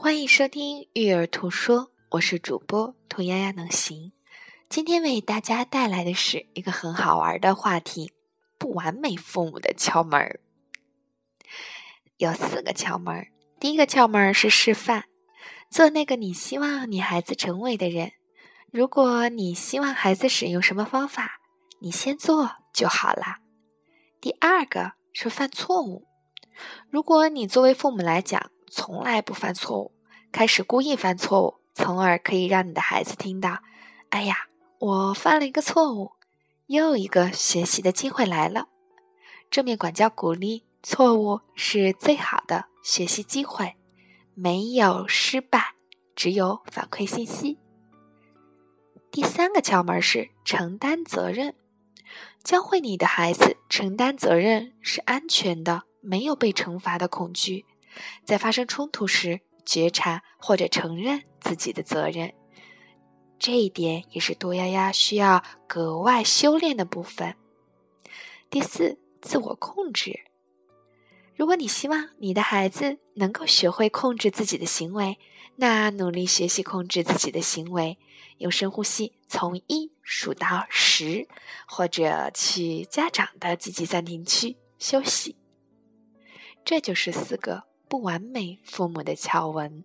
欢迎收听《育儿图说》，我是主播兔丫丫能行。今天为大家带来的是一个很好玩的话题——不完美父母的窍门儿。有四个窍门儿。第一个窍门儿是示范，做那个你希望你孩子成为的人。如果你希望孩子使用什么方法，你先做就好啦。第二个是犯错误。如果你作为父母来讲，从来不犯错误，开始故意犯错误，从而可以让你的孩子听到：“哎呀，我犯了一个错误，又一个学习的机会来了。”正面管教鼓励，错误是最好的学习机会，没有失败，只有反馈信息。第三个窍门是承担责任，教会你的孩子承担责任是安全的，没有被惩罚的恐惧。在发生冲突时，觉察或者承认自己的责任，这一点也是多丫丫需要格外修炼的部分。第四，自我控制。如果你希望你的孩子能够学会控制自己的行为，那努力学习控制自己的行为，用深呼吸从一数到十，或者去家长的积极暂停区休息。这就是四个。不完美父母的巧文。